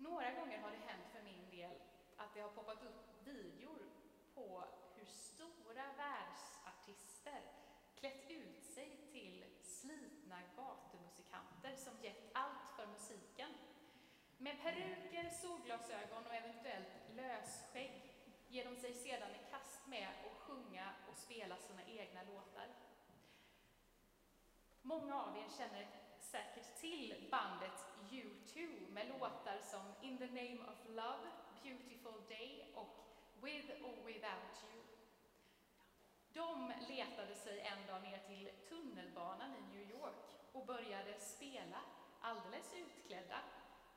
Några gånger har det hänt för min del att det har poppat upp videor på hur stora världsartister klätt ut sig till slitna gatumusikanter som gett allt för musiken. Med peruker, solglasögon och eventuellt lösskägg ger de sig sedan i kast med att sjunga och spela sina egna låtar. Många av er känner säkert till bandet U2 med låtar som In the name of love, Beautiful day och With or without you. De letade sig en dag ner till tunnelbanan i New York och började spela, alldeles utklädda,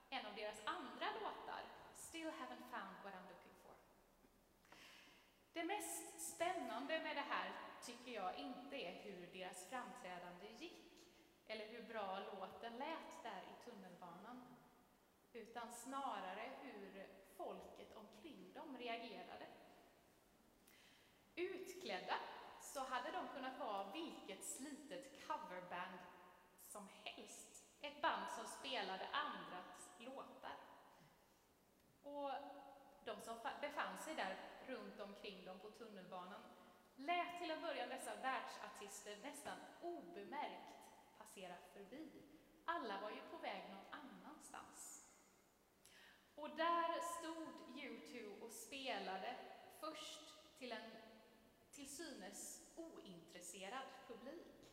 en av deras andra låtar, Still haven't found what I'm looking for. Det mest spännande med det här tycker jag inte är hur deras framträdande gick, eller hur bra låten lät där i tunnelbanan, utan snarare hur folket omkring dem reagerade. Utklädda så hade de kunnat vara vilket slitet coverband som helst. Ett band som spelade andras låtar. Och de som befann sig där runt omkring dem på tunnelbanan lät till en början dessa världsartister nästan obemärkt passera förbi. Alla var ju på väg någon annanstans. Och där stod U2 och spelade först till en till synes ointresserad publik.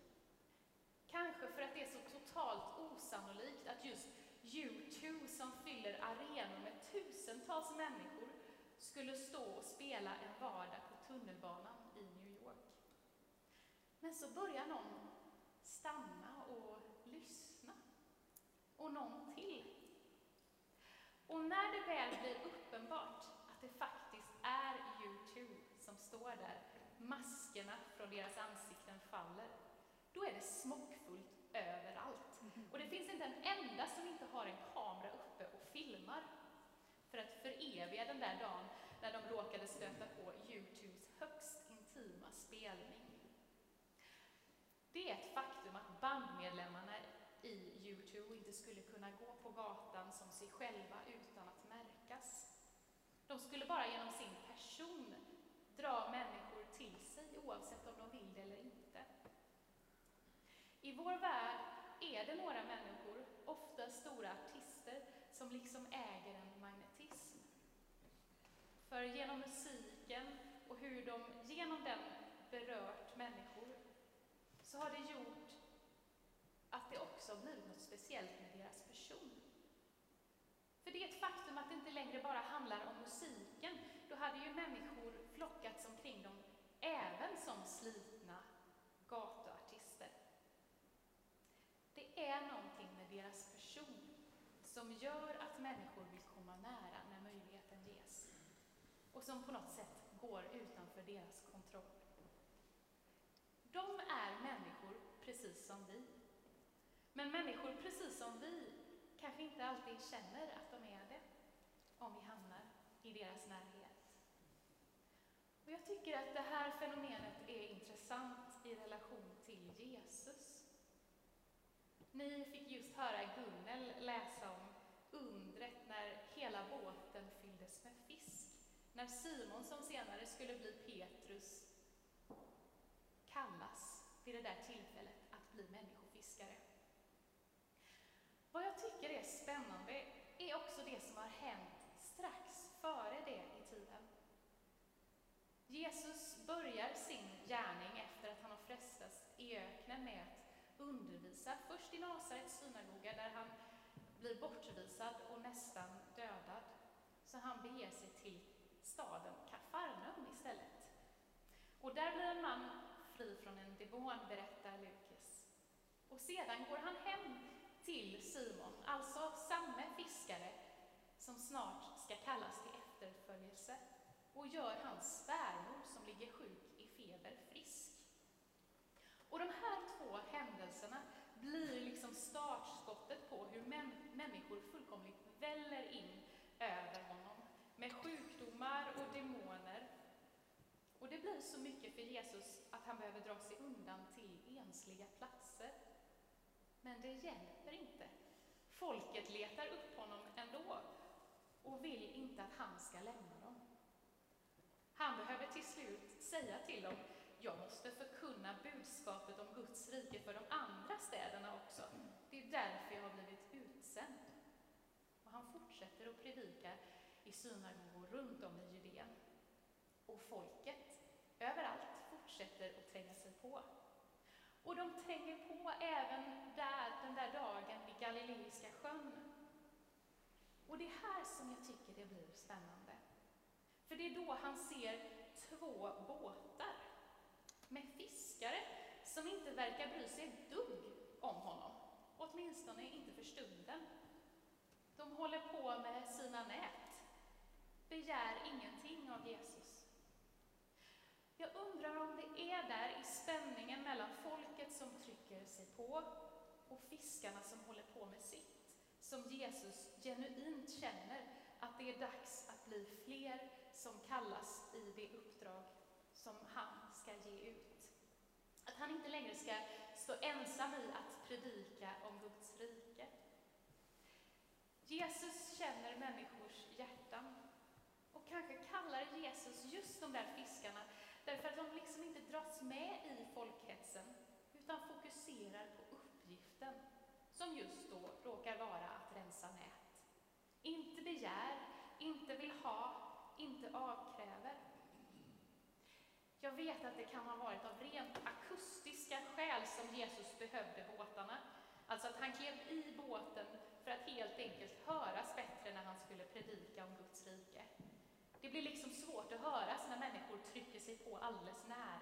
Kanske för att det är så totalt osannolikt att just U2 som fyller arenor med tusentals människor skulle stå och spela en vardag på tunnelbanan i New York. Men så börjar någon stanna och lyssna. Och någon till. Och när det väl blir uppenbart att det faktiskt är YouTube som står där, maskerna från deras ansikten faller, då är det smockfullt överallt. Och det finns inte en enda som inte har en kamera uppe och filmar för att föreviga den där dagen när de råkade stöta på U2s högst intima spelning. Det är ett faktum att bandmedlemmarna i U2 inte skulle kunna gå på gatan som sig själva utan att märkas. De skulle bara genom sin person dra människor till sig oavsett om de vill det eller inte. I vår värld är det några människor, ofta stora artister, som liksom äger en magnetism. För genom musiken och hur de genom den berört människor så har det gjort att det också blivit något speciellt med deras person. För det är ett faktum att det inte längre bara handlar om musiken. Då hade ju människor flockats omkring dem även som slitna gatuartister. Det är någonting med deras person som gör att människor vill komma nära när möjligheten ges och som på något sätt går utanför deras kontroll. De är människor precis som vi. Men människor precis som vi kanske inte alltid känner att de är det om vi hamnar i deras närhet. Och jag tycker att det här fenomenet är intressant i relation till Jesus. Ni fick just höra Gunnel läsa om undret när hela båten fylldes med fisk. När Simon, som senare skulle bli Petrus, kallas vid det där tillfället att bli människa. Vad jag tycker är spännande är också det som har hänt strax före det i tiden. Jesus börjar sin gärning efter att han har frestats i öknen med att undervisa, först i Nasarets synagoga där han blir bortvisad och nästan dödad. Så han beger sig till staden Kafarnaum istället. Och där blir en man fri från en demon, berättar Lukas. Och sedan går han hem till Simon, alltså samme fiskare som snart ska kallas till efterföljelse och gör hans svärmor som ligger sjuk i feber frisk. Och de här två händelserna blir liksom startskottet på hur män, människor fullkomligt väller in över honom med sjukdomar och demoner. Och det blir så mycket för Jesus att han behöver dra sig undan till ensliga platser. Men det hjälper inte. Folket letar upp honom ändå och vill inte att han ska lämna dem. Han behöver till slut säga till dem, jag måste förkunna budskapet om Guds rike för de andra städerna också. Det är därför jag har blivit utsänd. Och han fortsätter att predika i synagogor runt om i Judeen. Och folket överallt fortsätter att tränga sig på. Och de tränger på även där, den där dagen vid Galileiska sjön. Och det är här som jag tycker det blir spännande. För det är då han ser två båtar med fiskare som inte verkar bry sig ett dugg om honom. Åtminstone inte för stunden. De håller på med sina nät, begär ingenting av Jesus. Jag undrar om det är där i spänningen mellan folket som trycker sig på och fiskarna som håller på med sitt, som Jesus genuint känner att det är dags att bli fler som kallas i det uppdrag som han ska ge ut. Att han inte längre ska stå ensam i att predika om Guds rike. Jesus känner människors hjärtan. Och kanske kallar Jesus just de där fiskarna därför att de liksom inte dras med i folkhetsen utan fokuserar på uppgiften som just då råkar vara att nät. Inte begär, inte vill ha, inte avkräver. Jag vet att det kan ha varit av rent akustiska skäl som Jesus behövde båtarna. Alltså att han klev i båten för att helt enkelt höras bättre när han skulle predika om Guds rike. Det blir liksom svårt att höras när människor trycker sig på alldeles nära.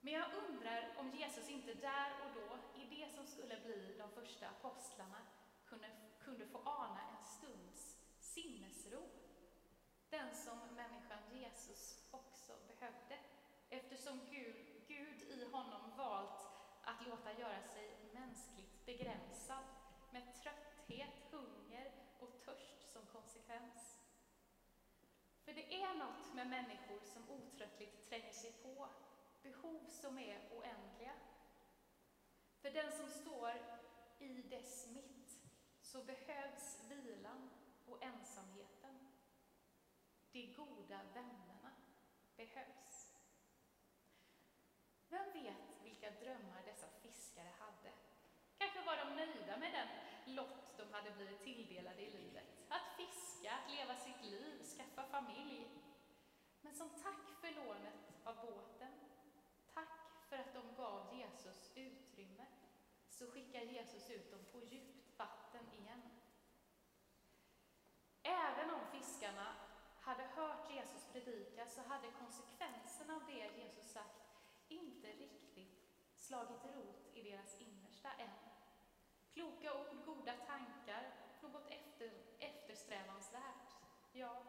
Men jag undrar om Jesus inte där och då, i det som skulle bli de första apostlarna, kunde, kunde få ana en stunds sinnesro. Den som människan Jesus också behövde, eftersom Gud, Gud i honom valt att låta göra sig mänskligt begränsad med trötthet, hunger och törst som konsekvens. För det är något med människor som otröttligt tränger sig på, behov som är oändliga. För den som står i dess mitt så behövs vilan och ensamheten. De goda vännerna behövs. Vem vet vilka drömmar dessa fiskare hade? Kanske var de nöjda med den lott de hade blivit tilldelade i livet. Att fiska, att leva sitt liv, skaffa familj. Men som tack för lånet av båten, så skickar Jesus ut dem på djupt vatten igen. Även om fiskarna hade hört Jesus predika så hade konsekvenserna av det Jesus sagt inte riktigt slagit rot i deras innersta än. Kloka ord, goda tankar, något efter, eftersträvansvärt, ja,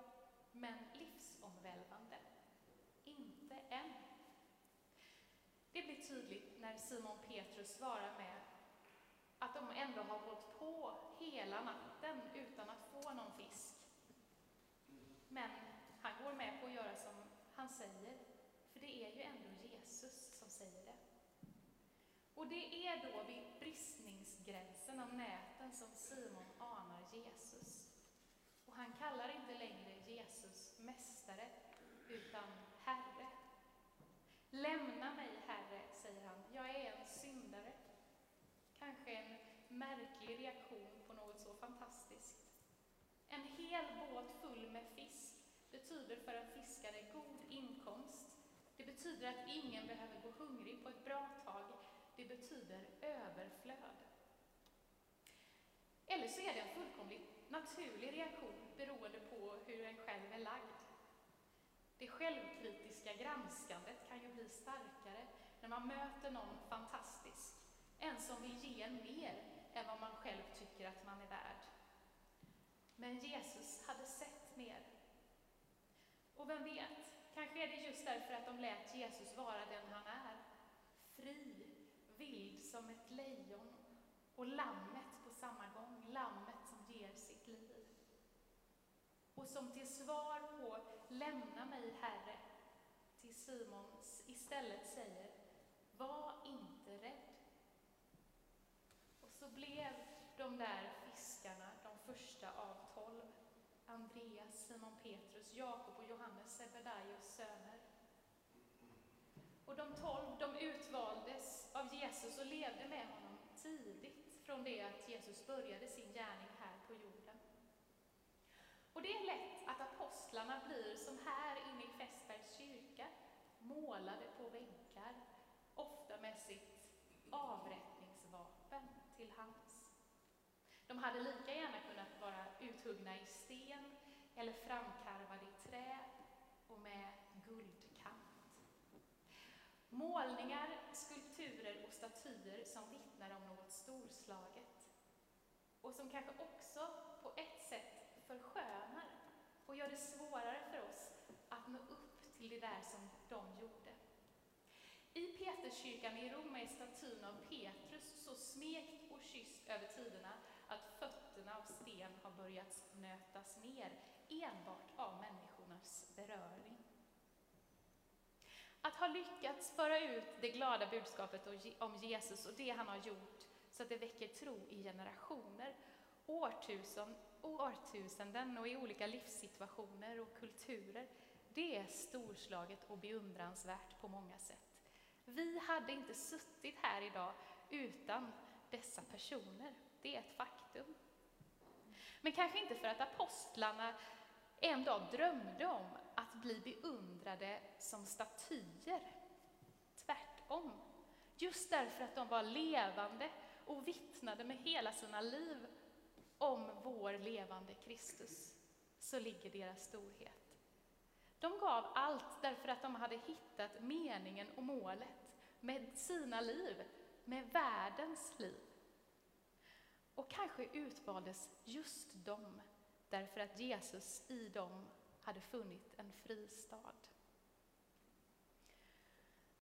men livsomvälvande. Inte än. Det blir tydligt när Simon Petrus svarar med att de ändå har hållit på hela natten utan att få någon fisk. Men han går med på att göra som han säger, för det är ju ändå Jesus som säger det. Och det är då vid bristningsgränsen av näten som Simon anar Jesus. Och han kallar inte längre Jesus mästare, utan Herre. Lämna mig, Herre, säger han. Jag är en syndare. Kanske en märklig reaktion på något så fantastiskt. En hel båt full med fisk betyder för en fiskare god inkomst. Det betyder att ingen behöver gå hungrig på ett bra tag. Det betyder överflöd. Eller så är det en fullkomligt naturlig reaktion beroende på hur en själv är lagd. Det självkritiska granskandet kan ju bli starkare när man möter någon fantastisk, en som vill ge en mer än vad man själv tycker att man är värd. Men Jesus hade sett mer. Och vem vet, kanske är det just därför att de lät Jesus vara den han är. Fri, vild som ett lejon och lammet på samma gång, lammet som ger sitt liv. Och som till svar på ”Lämna mig, Herre”, till Simon istället säger Var inte rädd. Så blev de där fiskarna de första av tolv. Andreas, Simon Petrus, Jakob och Johannes, Sebedaios söner. Och de tolv, de utvaldes av Jesus och levde med honom tidigt från det att Jesus började sin gärning här på jorden. Och det är lätt att apostlarna blir som här inne i Fässbergs kyrka, målade på väggar, ofta med sitt avrätt till hands. De hade lika gärna kunnat vara uthuggna i sten eller framkarvade i trä och med guldkant. Målningar, skulpturer och statyer som vittnar om något storslaget och som kanske också på ett sätt förskönar och gör det svårare för oss att nå upp till det där som de gjorde. I Peterskyrkan i Rom är statyn av Petrus så smekt och kysst över tiderna att fötterna av sten har börjat nötas ner enbart av människornas beröring. Att ha lyckats föra ut det glada budskapet om Jesus och det han har gjort så att det väcker tro i generationer, årtusen, årtusenden och i olika livssituationer och kulturer, det är storslaget och beundransvärt på många sätt. Vi hade inte suttit här idag utan dessa personer. Det är ett faktum. Men kanske inte för att apostlarna en dag drömde om att bli beundrade som statyer. Tvärtom. Just därför att de var levande och vittnade med hela sina liv om vår levande Kristus, så ligger deras storhet. De gav allt därför att de hade hittat meningen och målet med sina liv, med världens liv. Och kanske utvaldes just dem därför att Jesus i dem hade funnit en fristad.